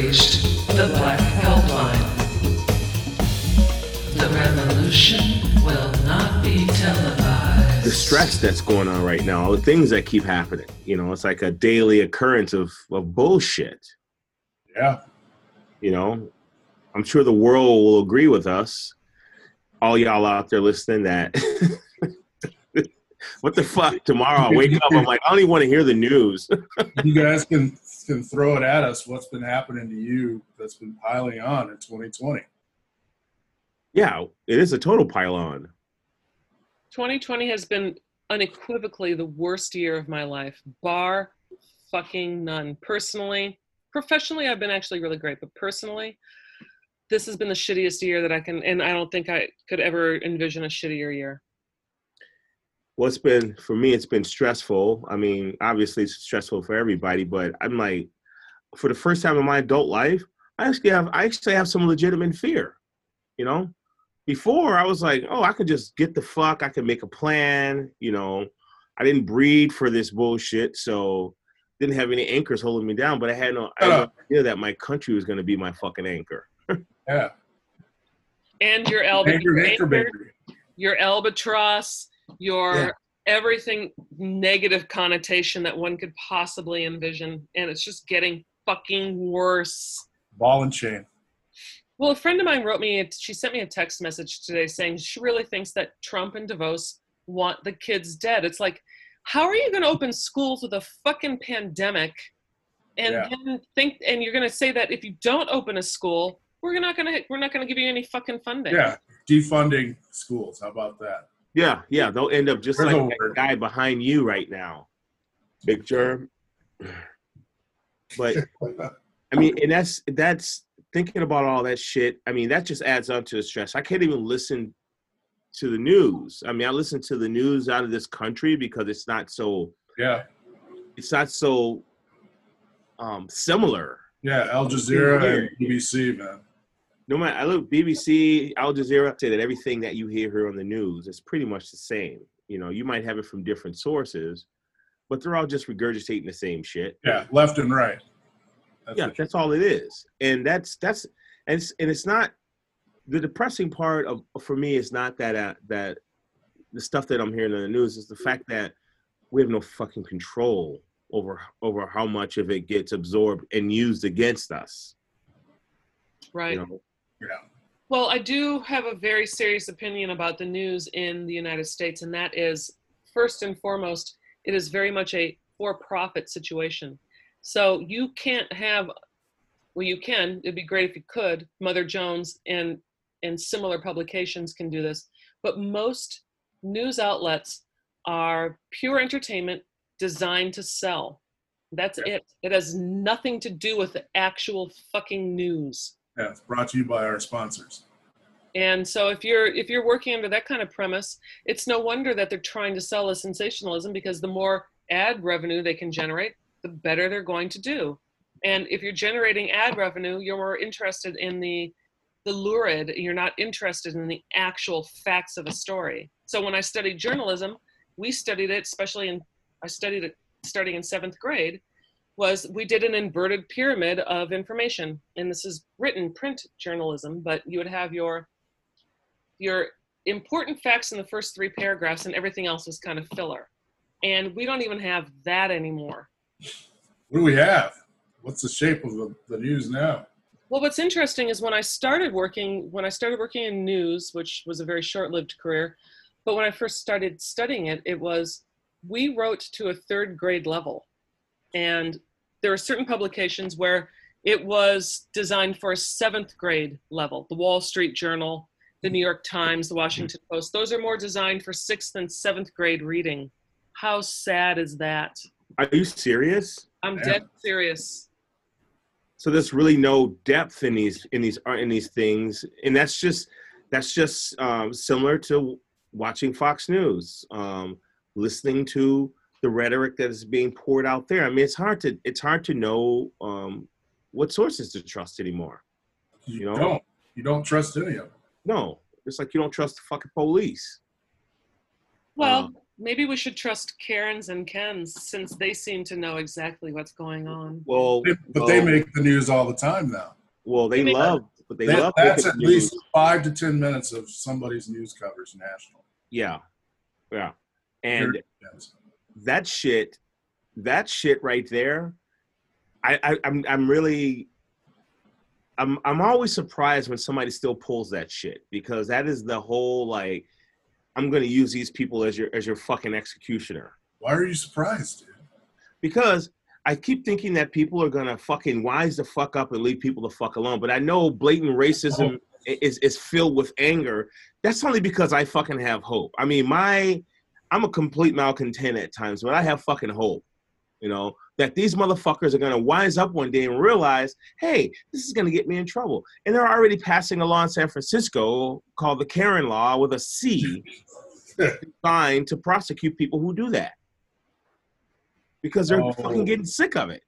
reached the Black Helpline. The revolution will not be televised. the stress that's going on right now, all the things that keep happening. You know, it's like a daily occurrence of, of bullshit. Yeah. You know, I'm sure the world will agree with us, all y'all out there listening, that what the fuck? Tomorrow I wake up, I'm like, I don't even want to hear the news. You guys can can throw it at us. What's been happening to you that's been piling on in 2020? yeah, it is a total pylon. 2020 has been unequivocally the worst year of my life, bar fucking none. Personally, professionally, I've been actually really great, but personally, this has been the shittiest year that I can, and I don't think I could ever envision a shittier year. Well, it's been for me. It's been stressful. I mean, obviously, it's stressful for everybody. But I'm like, for the first time in my adult life, I actually have I actually have some legitimate fear. You know, before I was like, oh, I could just get the fuck. I could make a plan. You know, I didn't breed for this bullshit, so didn't have any anchors holding me down. But I had no, I had no uh. idea that my country was going to be my fucking anchor. Yeah. And your albatross, Anchor, anchor, your albatross, your Yeah. everything negative connotation that one could possibly envision, and it's just getting fucking worse. Ball and chain. Well, a friend of mine wrote me, she sent me a text message today saying she really thinks that Trump and DeVos want the kids dead. It's like, how are you going to open schools with a fucking pandemic and Yeah. then think, and you're going to say that if you don't open a school, we're not going to, we're not going to give you any fucking funding. Yeah. Defunding schools. How about that? Yeah, yeah, they'll end up just There's like a that guy behind you right now, Big Germ. But I mean, and that's that's thinking about all that shit. I mean, that just adds on to the stress. I can't even listen to the news. I mean, I listen to the news out of this country because it's not so Yeah. it's not so um similar. Yeah. Al Jazeera and BBC, man. No matter I look BBC, Al Jazeera say that everything that you hear here on the news is pretty much the same. You know, you might have it from different sources, but they're all just regurgitating the same shit. Yeah. Left and right. That's yeah, that's all it is, and that's that's and it's, and it's not the depressing part of for me is not that uh, that the stuff that I'm hearing in the news is the fact that we have no fucking control over over how much of it gets absorbed and used against us. Right. You know, Well, I do have a very serious opinion about the news in the United States, and that is first and foremost, it is very much a for profit situation. So you can't have, well, you can, it'd be great if you could. Mother Jones and, and similar publications can do this, but most news outlets are pure entertainment designed to sell. That's Yeah. it. It has nothing to do with the actual fucking news. It's brought to you by our sponsors. And so if you're if you're working under that kind of premise, it's no wonder that they're trying to sell a sensationalism because the more ad revenue they can generate, the better they're going to do. And if you're generating ad revenue, you're more interested in the the lurid, you're not interested in the actual facts of a story. So when I studied journalism, we studied it, especially in I studied it starting in seventh grade, was we did an inverted pyramid of information. And this is written print journalism, but you would have your your important facts in the first three paragraphs and everything else was kind of filler. And we don't even have that anymore. What do we have? What's the shape of the, the news now? Well, what's interesting is when I started working, when I started working in news, which was a very short-lived career, but when I first started studying it, it was we wrote to a third grade level, and there are certain publications where it was designed for a seventh grade level. The Wall Street Journal, the New York Times, the Washington Post. Those are more designed for sixth and seventh grade reading. How sad is that? are you serious? I'm Yeah. dead serious. So there's really no depth in these in these uh, in these things, and that's just that's just um, similar to watching Fox News, um, listening to the rhetoric that is being poured out there. I mean, it's hard to it's hard to know um, what sources to trust anymore. You, You know? don't. You don't trust any of them. No, it's like you don't trust the fucking police. Well, Um, maybe we should trust Karens and Kens since they seem to know exactly what's going on. Well, They- But they make the news all the time now. well, they They- love, but they That- love that's at news. least five to ten minutes of somebody's news coverage national. Yeah, yeah, and Yes. That shit, that shit right there, I, I I'm I'm really, I'm I'm always surprised when somebody still pulls that shit because that is the whole like, I'm gonna use these people as your as your fucking executioner Why are you surprised, dude? because I keep thinking that people are gonna fucking wise the fuck up and leave people the fuck alone. But I know blatant racism i- is is filled with anger. That's only because I fucking have hope. I mean, my I'm a complete malcontent at times, but I have fucking hope. You know that these motherfuckers are gonna wise up one day and realize, hey, this is gonna get me in trouble. And they're already passing a law in San Francisco called the Karen Law with a C, designed to prosecute people who do that because they're Oh. fucking getting sick of it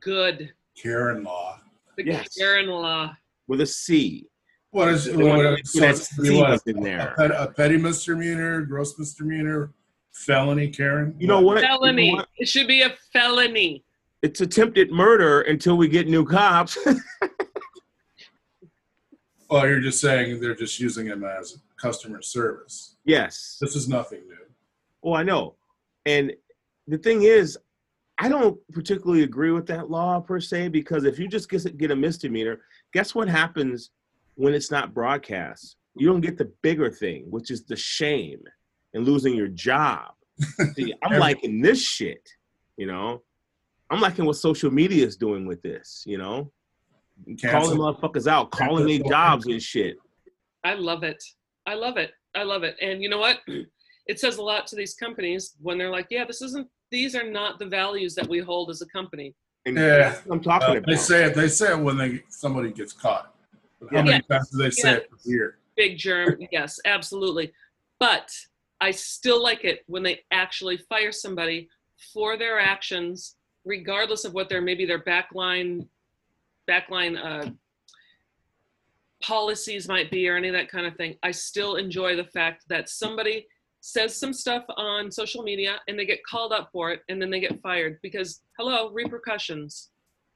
Good. Karen law. The Yes. Karen law. with a C. What is They want to what, make so sure it's that C what, was in a, there. pet- a petty misdemeanor, gross misdemeanor, felony, Karen? You know what? You know Felony. what? It should be a felony. It's attempted murder until we get new cops. Oh, you're just saying they're just using him as customer service. yes. This is nothing new. Oh, I know. And the thing is, I don't particularly agree with that law per se because if you just get, get a misdemeanor, guess what happens when it's not broadcast? You don't get the bigger thing, which is the shame and losing your job. See, I'm liking this shit, you know? I'm liking what social media is doing with this, you know? Calling motherfuckers out, calling their jobs and shit. I love it. I love it. I love it. And you know what? It says a lot to these companies when they're like, yeah, this isn't, these are not the values that we hold as a company. And Yeah. that's what I'm talking Uh, about. they say it. They say it when they somebody gets caught. But how many times do they say it per year? Big germ. yes, absolutely. But I still like it when they actually fire somebody for their actions, regardless of what their maybe their backline backline uh, policies might be or any of that kind of thing. I still enjoy the fact that somebody says some stuff on social media and they get called up for it and then they get fired because hello repercussions.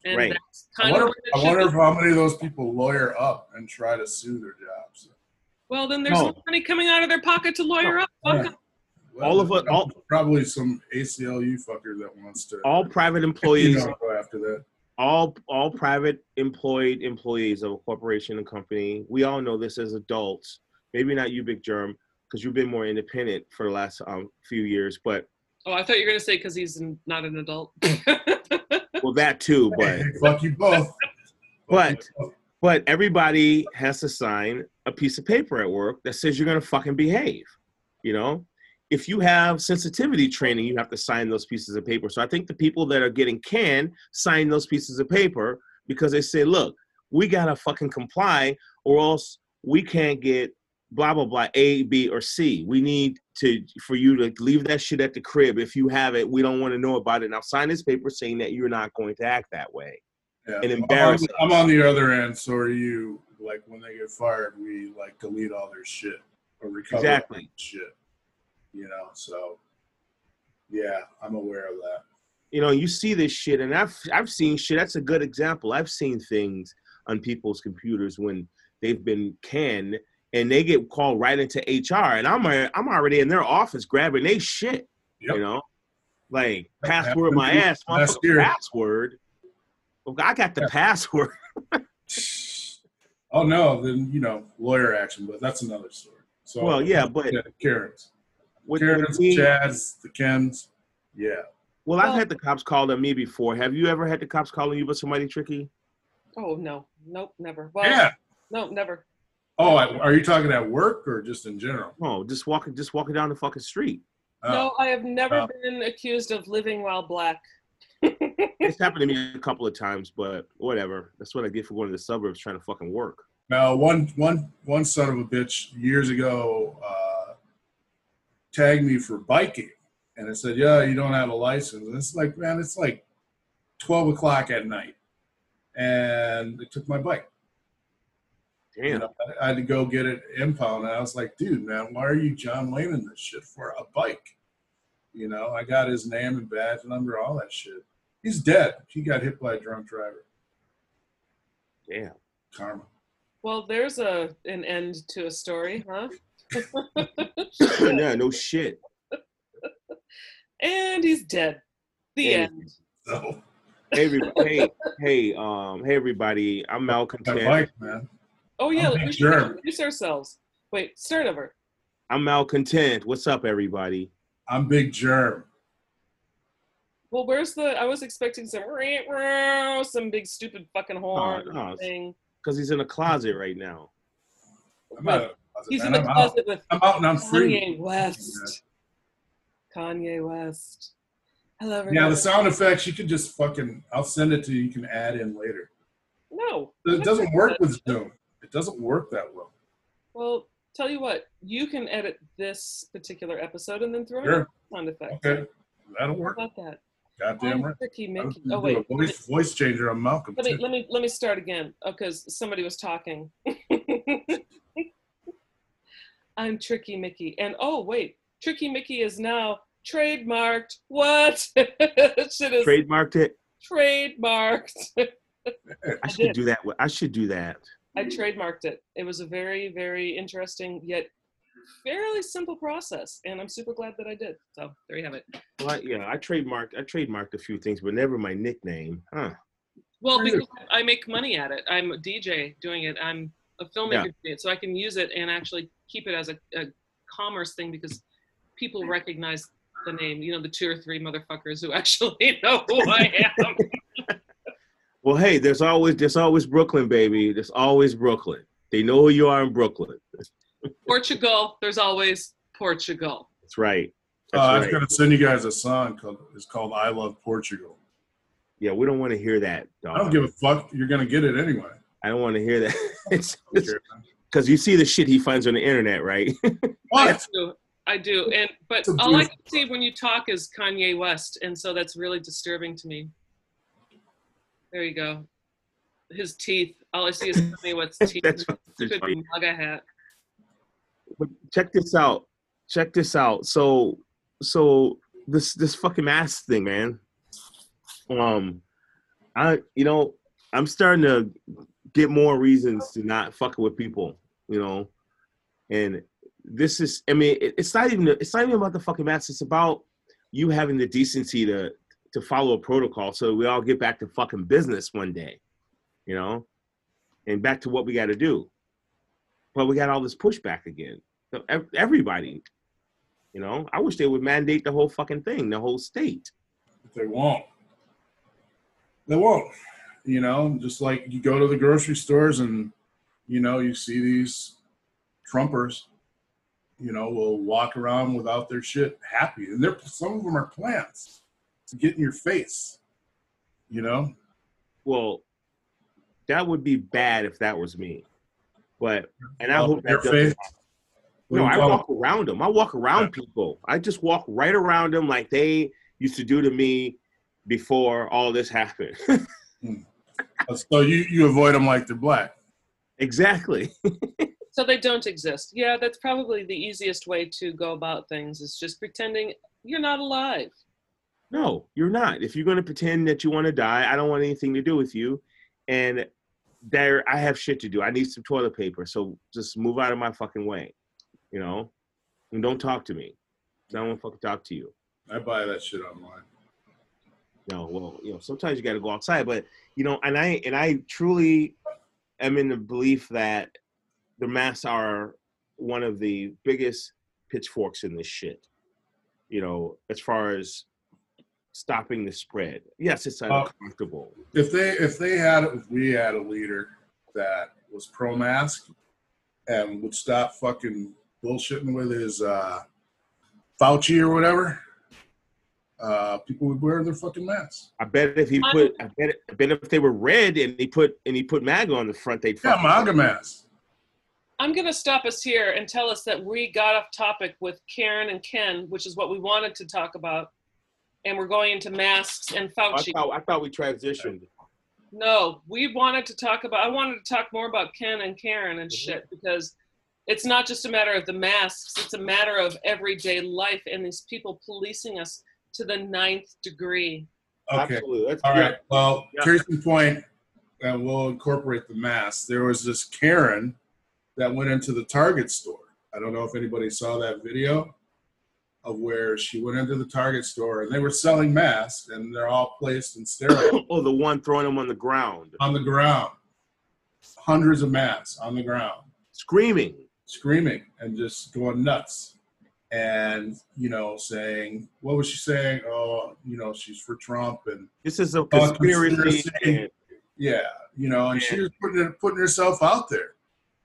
And Right. that's I wonder, of I wonder how many of those people lawyer up and try to sue their jobs. Well then there's No. no money coming out of their pocket to lawyer up. Fuck Yeah. 'em. Well, All of it- all- probably some ACLU fucker that wants to all private you employees know, go after that. all all private employed employees of a corporation and company we all know this as adults maybe not you big germ because you've been more independent for the last um, few years but Oh, I thought you were gonna say because he's not an adult. well that too but Hey, fuck you both. But- but everybody has to sign a piece of paper at work that says you're going to fucking behave you know? If you have sensitivity training you have to sign those pieces of paper. So i think the people that are getting canned sign those pieces of paper because they say look we got to fucking comply or else we can't get blah blah blah a b or c. We need to for you to leave that shit at the crib. If you have it we don't want to know about it. Now sign this paper saying that you're not going to act that way Yeah. and I'm on- I'm on the other end. So are you. Like when they get fired, we like delete all their shit or recover Exactly. their shit. You know. So yeah, I'm aware of that. you know, you see this shit, and I've I've seen shit. That's a good example. I've seen things on people's computers when they've been canned, and they get called right into HR, and I'm a, I'm already in their office grabbing they shit. Yep. You know, like password my ass, year. password. Well, I got the password. Oh no, then you know lawyer action, but that's another story. So Well, yeah, but yeah, Karens, With, Karens, with me, Chads, the Kens, yeah. well, I've Well- had the cops call on me before. Have you ever had the cops calling you about somebody tricky? oh no, nope, never. Well, yeah. no, never. Oh, are you talking at work or just in general? No, just walking, just walking down the fucking street. Oh, No, I have never Oh. been accused of living while black. It's happened to me a couple of times, but whatever. That's what I get for going to the suburbs trying to fucking work. Now, one, one, one son of a bitch years ago uh, tagged me for biking, and I said, "Yeah, you don't have a license." And it's like, man, it's like twelve o'clock at night, and they took my bike. Damn. You know, I, had to go get it impound, and I was like, "Dude, man, why are you John Wayne this shit for a bike?" You know, I got his name and badge number, all that shit. He's dead. He got hit by a drunk driver. Damn. Karma. Well, there's a an end to a story, huh? yeah, no shit. and he's dead. The Yeah. end. So, Hey, everybody, hey, hey, um, hey, everybody. I'm that Malcontent. bike, man. Oh yeah, I'm we Big should Germ. introduce ourselves. Wait, start over. I'm Malcontent. What's up, everybody? I'm Big Germ. Well, where's the? I was expecting some some big stupid fucking horn Oh, no. thing. Because he's in a closet right now. I'm, out, He's man, in the I'm out. closet with I'm out and I'm free. Kanye West. Kanye West. Hello, everybody. Yeah, the sound effects you can just fucking. I'll send it to you. You can add in later. no, It doesn't work with Zoom. It doesn't work that well. Well, tell you what, you can edit this particular episode and then throw in Sure. a sound effect. Okay, that'll How work. about that? Goddamn I'm right. Tricky Mickey. Oh wait, a me, voice voice changer on Malcolm. let me too. let me let me start again. Oh, because somebody was talking. I'm Tricky Mickey, and oh wait, Tricky Mickey is now trademarked. What? Shit is Trademarked it. trademarked. I should do that. I should do that. I trademarked it. It was a very, very interesting yet fairly simple process, and I'm super glad that I did. So there you have it. Well, I, yeah, I trademarked. I trademarked a few things, but never my nickname. Huh? Well, because I make money at it. I'm a DJ doing it. I'm a filmmaker Yeah. doing it, so I can use it and actually keep it as a, a commerce thing because people recognize the name. You know, the two or three motherfuckers who actually know who I am. Well, hey, there's always there's always Brooklyn, baby. There's always Brooklyn. They know who you are in Brooklyn. Portugal. There's always Portugal. That's right. Uh, That's I was gonna send you guys a song called it's called "I Love Portugal." Yeah, we don't want to hear that. Dog. I don't give a fuck. You're gonna get it anyway. I don't want to hear that. it's Okay. because you see the shit he finds on the internet, right? I What? do. I do. And but all I can see when you talk is Kanye West, and so that's really disturbing to me. There you go. His teeth. All I see is Kanye West's teeth. That's and what's funny. MAGA hat. But check this out. Check this out. So, so this this fucking mask thing, man. Um, I you know I'm starting to get more reasons to not fucking with people, you know, and this is I mean it, it's not even it's not even about the fucking mask. It's about you having the decency to to follow a protocol so we all get back to fucking business one day, you know, and back to what we got to do. But we got all this pushback again. So everybody, you know, I wish they would mandate the whole fucking thing, the whole state. They won't. They won't. You know, just like you go to the grocery stores and you know you see these Trumpers. You know, will walk around without their shit happy, and they're some of them are plants to get in your face. You know, Well, that would be bad if that was me. But and I Up hope that doesn't. Face. What No, I walk around them. I walk around people. I just walk right around them like they used to do to me before all this happened. Hmm. So you you avoid them like they're black. exactly. So they don't exist. Yeah, that's probably the easiest way to go about things is just pretending you're not alive. No, you're not. If you're going to pretend that you want to die, I don't want anything to do with you. And there, I have shit to do. I need some toilet paper. So just move out of my fucking way, you know, and don't talk to me. I don't fucking talk to you. I buy that shit online. No, well, you know, sometimes you got to go outside, but you know, and I and I truly am in the belief that the masks are one of the biggest pitchforks in this shit. You know, as far as stopping the spread. Yes, it's Uh, uncomfortable. if they if they had if we had a leader that was pro mask and would stop fucking bullshitting with his uh Fauci or whatever, uh people would wear their fucking masks. I bet if he put, I bet, I bet if they were red and he put and he put MAGA on the front, they'd Yeah, fucking- MAGA masks. I'm going to stop us here and tell us that we got off topic with Karen and Ken, which is what we wanted to talk about. And we're going into masks and I Fauci. thought, I thought we transitioned. No, we wanted to talk about, I wanted to talk more about Ken and Karen and Mhm. shit because it's not just a matter of the masks, it's a matter of everyday life and these people policing us to the ninth degree. Okay. Absolutely. That's All yeah. right. Well, Yeah. case in point, and we'll incorporate the mask. There was this Karen that went into the Target store. I don't know if anybody saw that video of where she went into the Target store and they were selling masks and they're all placed and sterile Oh, the one throwing them on the ground, on the ground. Hundreds of masks on the ground, screaming. Screaming and just going nuts. And, you know, saying, what was she saying? Oh, you know, she's for Trump and This is a oh, conspiracy. conspiracy. Yeah, you know, and she was putting putting herself out there,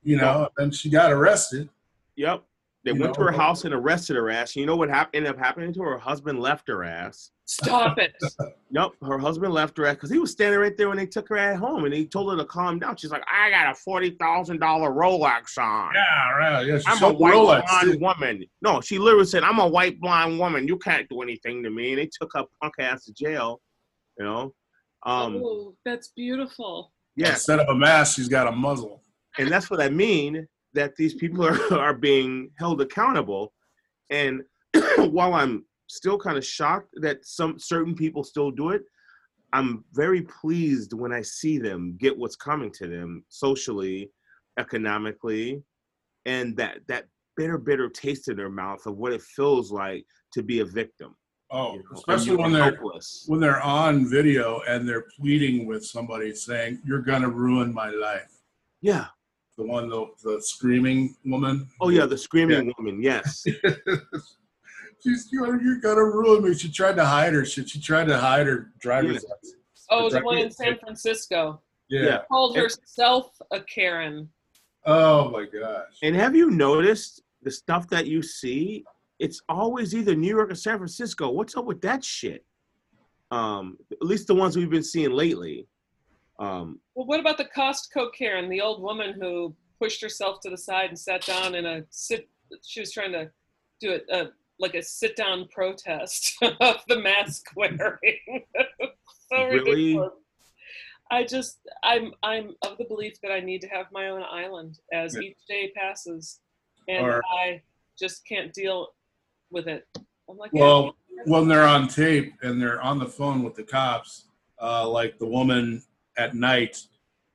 you know, and she got arrested. Yep. They You went to her house and arrested her ass. You know what hap- ended up happening to her? Her husband left her ass. Stop it. Nope, her husband left her ass because he was standing right there when they took her at home and he told her to calm down. She's like, I got a forty thousand dollar Rolex on. Yeah, right. Yeah, I'm a white Rolex. blonde too. woman. No, she literally said, I'm a white blonde woman. You can't do anything to me. And they took her punk ass to jail. You know? Um, oh, that's beautiful. Yeah. Instead of a mask, she's got a muzzle. and that's what I mean that these people are, are being held accountable. And while I'm still kind of shocked that some certain people still do it, I'm very pleased when I see them get what's coming to them socially, economically, and that that bitter, bitter taste in their mouth of what it feels like to be a victim. Oh, you know, especially when they're helpless. when they're on video and they're pleading with somebody saying, "You're gonna ruin my life." Yeah. The one, the, the screaming woman. Oh yeah, the screaming woman. Yes. She's you're, you're gonna ruin me. She tried to hide her shit. She tried to hide her driver's license. Oh, the Exactly. one in San Francisco. Yeah. Yeah. Called herself a Karen. Oh my gosh. And have you noticed the stuff that you see? It's always either New York or San Francisco. What's up with that shit? Um, at least the ones we've been seeing lately. Um, Well, what about the Costco Karen, the old woman who pushed herself to the side and sat down in a sit? She was trying to do it uh, like a sit-down protest of the mask wearing. so Really? ridiculous. I just, I'm, I'm of the belief that I need to have my own island as Yeah. each day passes, and Or- I just can't deal with it. I'm like, Well, when they're on tape and they're on the phone with the cops, uh, like the woman at night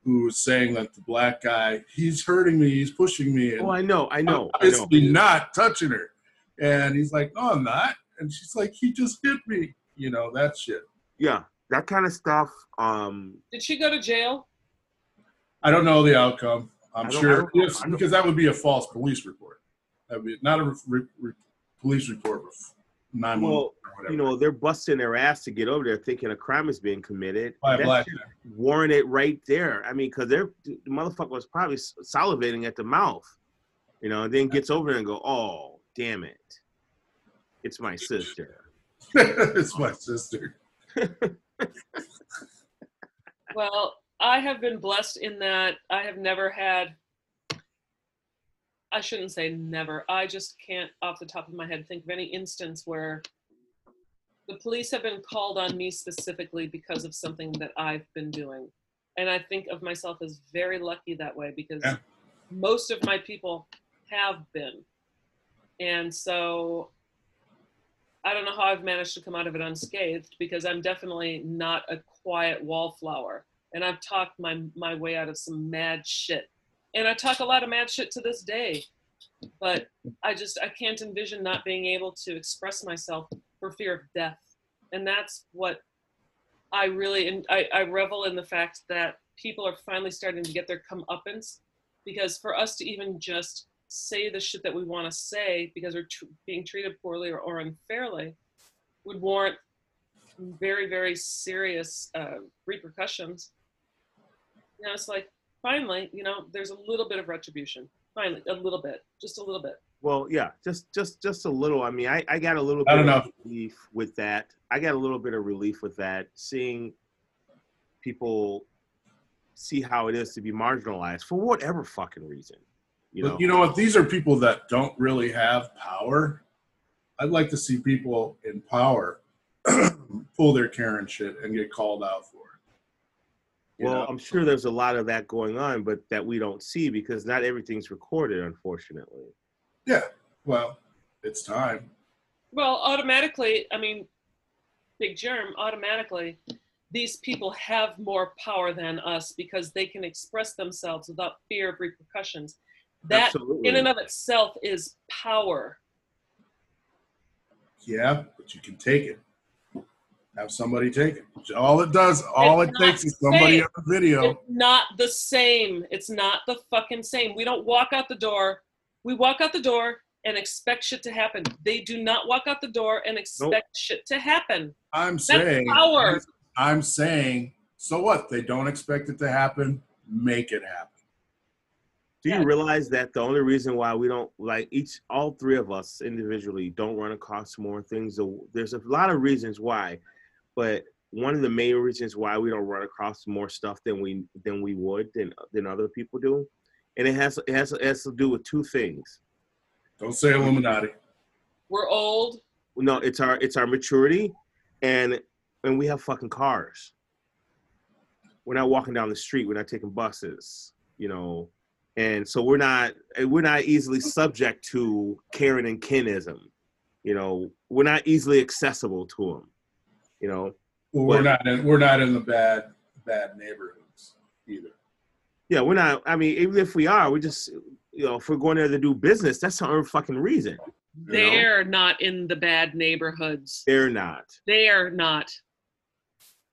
who was saying that the black guy, he's hurting me, he's pushing me, and oh, I know, I know, I know. not touching her. And he's like, No, I'm not. And she's like, He just hit me. You know, that shit. Yeah, that kind of stuff. Um, did she go to jail? I don't know the outcome. I'm I don't- I sure don't yes, because that would be a false police report. That would be not a re- re- re- police report with nine well, or you know, they're busting their ass to get over there, thinking a crime is being committed. by a black warrant it right there. I mean, because they're the motherfucker was probably salivating at the mouth, you know, and then gets over there and go, "Oh, damn it, it's my sister." it's my sister. Well, I have been blessed in that I have never had. I shouldn't say never. I just can't, off the top of my head, think of any instance where the police have been called on me specifically because of something that I've been doing. And I think of myself as very lucky that way because Yeah. most of my people have been. And so I don't know how I've managed to come out of it unscathed because I'm definitely not a quiet wallflower. And I've talked my, my way out of some mad shit. And I talk a lot of mad shit to this day. But I just, I can't envision not being able to express myself for fear of death. And that's what I really, and I, I revel in the fact that people are finally starting to get their comeuppance because for us to even just say the shit that we want to say because we're tr- being treated poorly or, or unfairly would warrant very very serious uh, repercussions you know it's like finally you know there's a little bit of retribution finally a little bit just a little bit Well, yeah, just just just a little. I mean, I I got a little I bit don't of know. relief with that. I got a little bit of relief with that, seeing people see how it is to be marginalized for whatever fucking reason. You know, you know what? These are people that don't really have power. I'd like to see people in power pull their Karen shit and get called out for it. you Well, know? I'm sure there's a lot of that going on, but that we don't see because not everything's recorded, unfortunately. yeah. Well, it's time. Well, automatically, I mean, Big Germ, automatically, these people have more power than us because they can express themselves without fear of repercussions. That, Absolutely. in and of itself, is power. Yeah, but you can take it. Have somebody take it. All it does, all It's it takes is somebody safe. on the video. It's not the same. It's not the fucking same. We don't walk out the door. We walk out the door and expect shit to happen. They do not walk out the door and expect shit to happen. I'm That's saying, power. I'm saying, so what? They don't expect it to happen. Make it happen. Do you Yeah. realize that the only reason why we don't like each, all three of us individually don't run across more things? There's a lot of reasons why, but one of the main reasons why we don't run across more stuff than we than we would than than other people do, and it has it has, it has to do with two things. Don't say Illuminati. We're old. No, it's our it's our maturity, and and we have fucking cars. We're not walking down the street. We're not taking buses. You know, and so we're not we're not easily subject to Karen and Kenism. You know, we're not easily accessible to them. You know, Well, we're Well- not in, we're not in the bad bad neighborhoods either. yeah, we're not. I mean, even if we are, we just you know, if we're going there to do business, that's our fucking reason. They're not in the bad neighborhoods. they're not. They're not.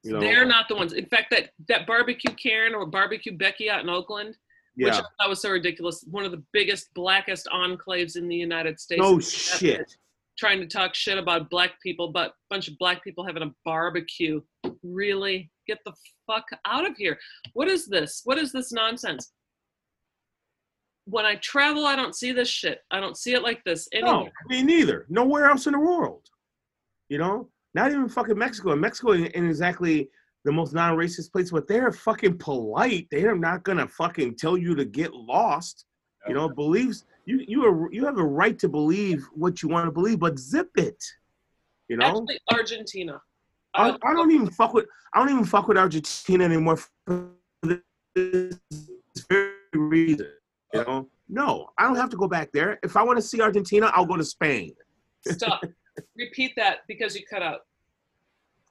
You know, They're not the ones. In fact, that that barbecue Karen or barbecue Becky out in Oakland, which Yeah. I thought was so ridiculous. One of the biggest, blackest enclaves in the United States. No shit. Trying to talk shit about black people, but a bunch of black people having a barbecue. Really? Get the fuck out of here. What is this? What is this nonsense? When I travel, I don't see this shit. I don't see it like this No, me neither. Nowhere else in the world. You know, not even fucking Mexico. And Mexico ain't exactly the most non-racist place, but they're fucking polite. They're not gonna fucking tell you to get lost. You know, beliefs. you you are you have a right to believe what you want to believe, but zip it. You know, Actually, Argentina. I, I don't even fuck with I don't even fuck with Argentina anymore for this very reason. You know, no, I don't have to go back there. If I want to see Argentina, I'll go to Spain. Stop. Repeat that because you cut out.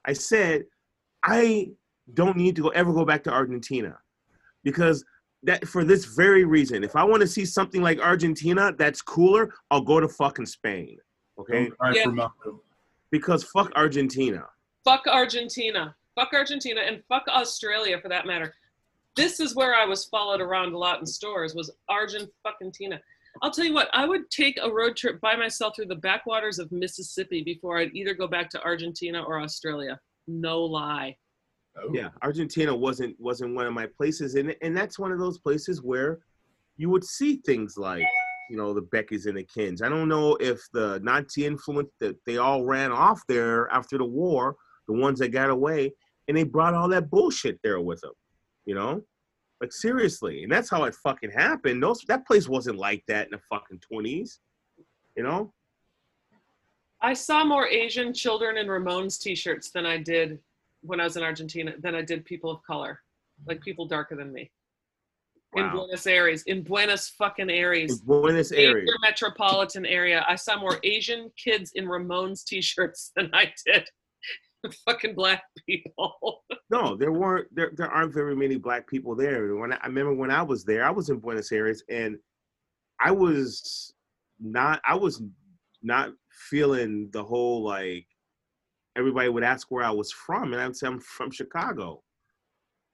I said I don't need to go ever go back to Argentina because that for this very reason. If I want to see something like Argentina that's cooler, I'll go to fucking Spain. Okay, Don't cry Yeah. for Malcolm. because fuck Argentina. fuck Argentina, fuck Argentina, and fuck Australia for that matter. This is where I was followed around a lot in stores. Was Argent fucking Tina? I'll tell you what. I would take a road trip by myself through the backwaters of Mississippi before I'd either go back to Argentina or Australia. No lie. Oh. Yeah, Argentina wasn't wasn't one of my places, and and that's one of those places where you would see things like you know the Beckys and the Kens. I don't know if the Nazi influence that they all ran off there after the war, the ones that got away, and they brought all that bullshit there with them. You know, like seriously, and that's how it fucking happened. Those that place wasn't like that in the fucking twenties. You know, I saw more Asian children in Ramones t-shirts than I did when I was in Argentina than I did people of color, like people darker than me. In Buenos Aires, in Buenos fucking Aires. in Buenos Aires. metropolitan area. I saw more Asian kids in Ramones t-shirts than I did fucking black people. No, there weren't. There, there aren't very many black people there. When I, I remember when I was there, I was in Buenos Aires, and I was not. I was not feeling the whole like. Everybody would ask where I was from, and I'd say I'm from Chicago.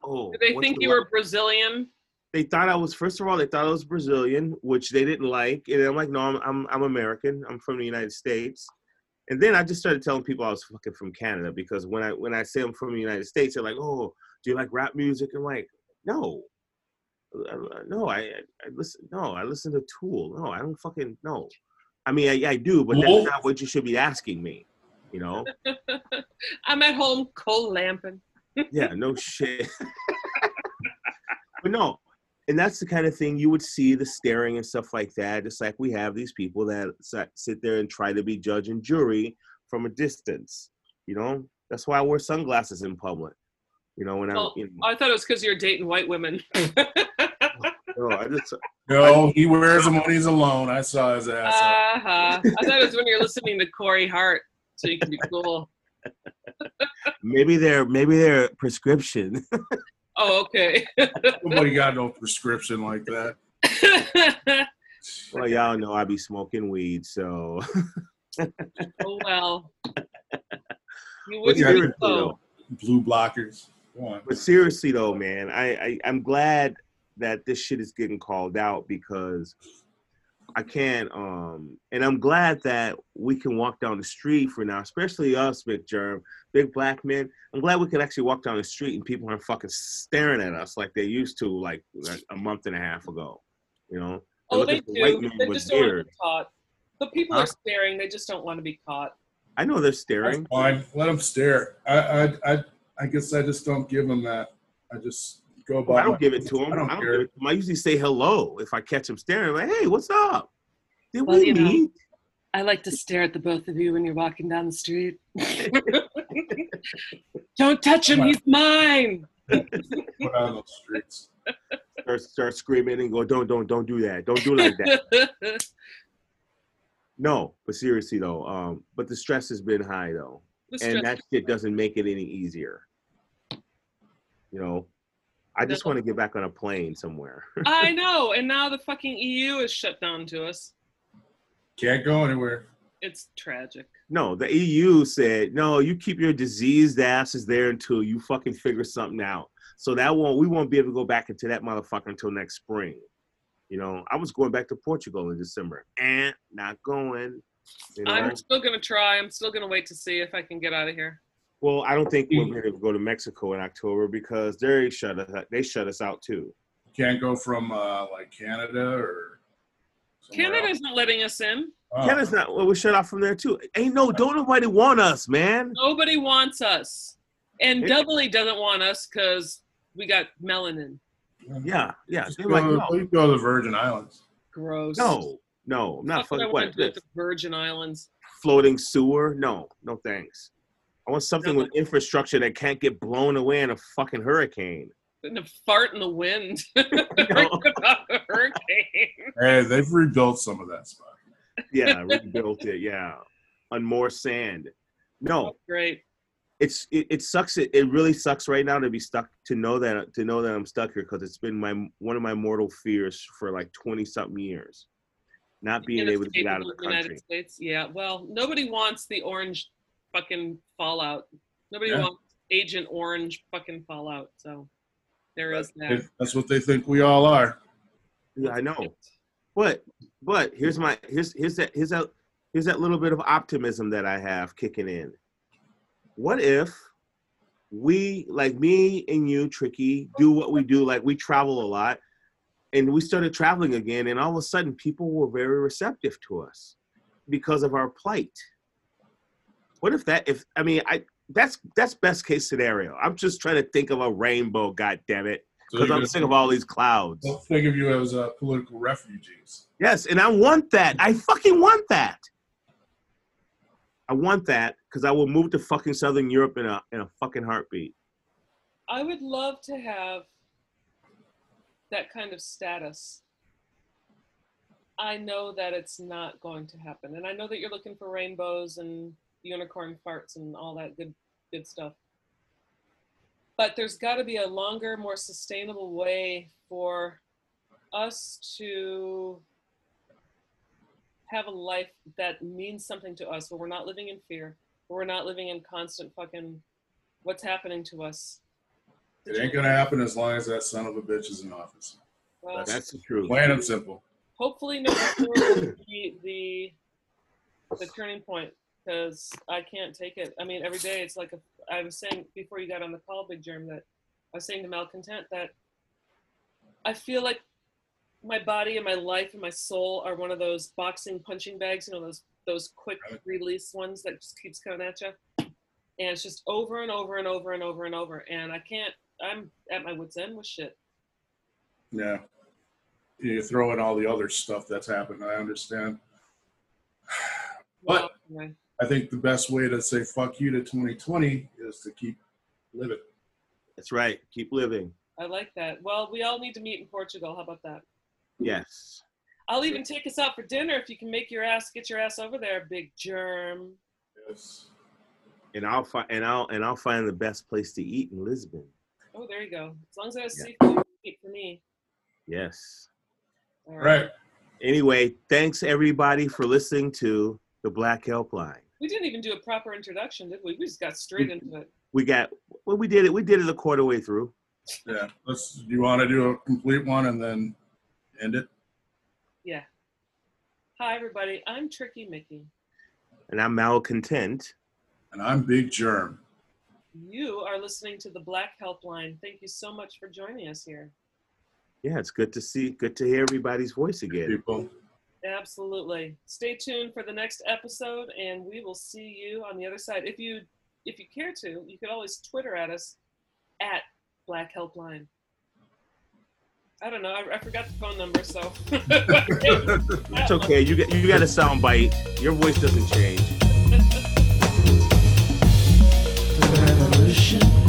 Oh, Did they think the you li- were Brazilian? They thought I was. First of all, they thought I was Brazilian, which they didn't like, and I'm like, no, I'm I'm, I'm American. I'm from the United States. And then I just started telling people I was fucking from Canada because when I when I say I'm from the United States, they're like, "Oh, do you like rap music?" I'm like, "No, no, I, I I listen. No, I listen to Tool. No, I don't fucking no. I mean, I, I do, but that's not what you should be asking me. You know? I'm at home cold lamping. yeah, no shit. but no, and that's the kind of thing you would see the staring and stuff like that. Just like we have these people that sit there and try to be judge and jury from a distance. You know, that's why I wear sunglasses in public. You know, when Oh, I, you know, I thought it was because you're dating white women. no, I just, No, he wears them when he's alone. I saw his ass. Uh-huh. I thought it was when you're listening to Corey Hart, so you can be cool. maybe they're, maybe they're prescription. Oh, okay. Nobody got no prescription like that. well, y'all know I be smoking weed, so. oh well. You wouldn't be though, Blue blockers. But seriously though, man, I, I I'm glad that this shit is getting called out because I can't. Um, and I'm glad that we can walk down the street for now, especially us, big germ, big black men. I'm glad we can actually walk down the street and people aren't fucking staring at us like they used to, like, like a month and a half ago. You know? They're Oh, they looking for white do. men They with just don't want to be caught. But people Huh? are staring. They just don't want to be caught. I know they're staring. That's fine. Let them stare. I, I, I, I guess I just don't give them that. I just go about. Well, I don't my- give it to them. I don't care. give it to 'em. I usually say hello if I catch him staring. Like, hey, what's up? Did Well, we you know. meet? I like to stare at the both of you when you're walking down the street. don't touch him. He's mine. Put out on those streets. Start, start screaming and go, don't, don't, don't do that. Don't do like that. no, but seriously though, um, but the stress has been high though, and that shit doesn't make it any easier. You know, I just want to get back on a plane somewhere. I know. And now the fucking EU is shut down to us. Can't go anywhere. It's tragic. no, the EU said, no, you keep your diseased asses there until you fucking figure something out. So that won't we won't be able to go back into that motherfucker until next spring. You know, I was going back to Portugal in December. And not going. You know? I'm still gonna try. I'm still gonna wait to see if I can get out of here. Well, I don't think we're going to go to Mexico in October because they shut us. They shut us out too. Can't go from uh, like Canada or. somewhere Canada else. isn't letting us in. Oh, Canada's not. Well, we're shut off from there too. Ain't no. Don't nobody want us, man. Nobody wants us, and It- doubly doesn't want us because we got melanin. Yeah, yeah. Just They're go, like, to, no, please go to the Virgin Islands. Gross. no, no. I'm not Fuck what I fucking what. to with This the Virgin Islands. floating sewer? No, no thanks. I want something with infrastructure that can't get blown away in a fucking hurricane. And a fart in the wind. know. A hurricane. Hey, they've rebuilt some of that spot. Yeah, rebuilt it. Yeah, on more sand. No, Great. it's it, it sucks. It, it really sucks right now to be stuck. To know that to know that I'm stuck here because it's been my one of my mortal fears for like twenty something years, not being able to get out of the Inescapable United country. States. Yeah. Well, nobody wants the orange fucking fallout. Nobody Yeah. wants Agent Orange fucking fallout. So there is that. That's what they think we all are. Yeah, I know. But but here's my here's here's that here's that here's that little bit of optimism that I have kicking in. What if we like me and you, Tricky, do what we do, like we travel a lot, and we started traveling again, and all of a sudden people were very receptive to us because of our plight. What if that if I mean I that's that's best case scenario. I'm just trying to think of a rainbow, god damn it. Because you're I'm gonna- sick of all these clouds. Don't think of you as uh, political refugees. Yes, and I want that. I fucking want that. I want that because I will move to fucking Southern Europe in a in a fucking heartbeat. I would love to have that kind of status. I know that it's not going to happen. And I know that you're looking for rainbows and unicorn farts and all that good good stuff. But there's got to be a longer, more sustainable way for us to have a life that means something to us where we're not living in fear, where we're not living in constant fucking what's happening to us. It ain't gonna happen as long as that son of a bitch is in office. Well, That's the truth. Plain and simple. hopefully November will be the the turning point because I can't take it. I mean, every day it's like a. I was saying before you got on the call, Big Germ, that I was saying to Malcontent that I feel like my body and my life and my soul are one of those boxing punching bags. You know, those those quick release ones that just keeps coming at you, and it's just over and over and over and over and over. And I can't. I'm at my wits end with shit. Yeah. You throw in all the other stuff that's happened. I understand. But- Well, anyway. I think the best way to say fuck you to 2020 is to keep living. That's right. Keep living. I like that. Well, we all need to meet in Portugal. How about that? Yes. I'll even take us out for dinner if you can make your ass get your ass over there, big germ. Yes. And I'll find and I'll and I'll find the best place to eat in Lisbon. Oh, there you go. As long as there's Yeah. seafood, eat for me. Yes. All Right. Anyway, thanks everybody for listening to the Black Helpline. We didn't even do a proper introduction, did we? We just got straight into it. We got well, we did it. We did it a quarter way through. Yeah. Let's. Do you want to do a complete one and then end it? Yeah. Hi, everybody. I'm Tricky Mickey. And I'm malcontent. And I'm Big Germ. You are listening to the Black Helpline. Thank you so much for joining us here. Yeah, it's good to see, good to hear everybody's voice again. People. Absolutely. Stay tuned for the next episode, and we will see you on the other side. If you if you care to, you could always Twitter at us at Black Helpline. I don't know. I, I forgot the phone number, so. It's okay. You got you got a sound bite. Your voice doesn't change. The revolution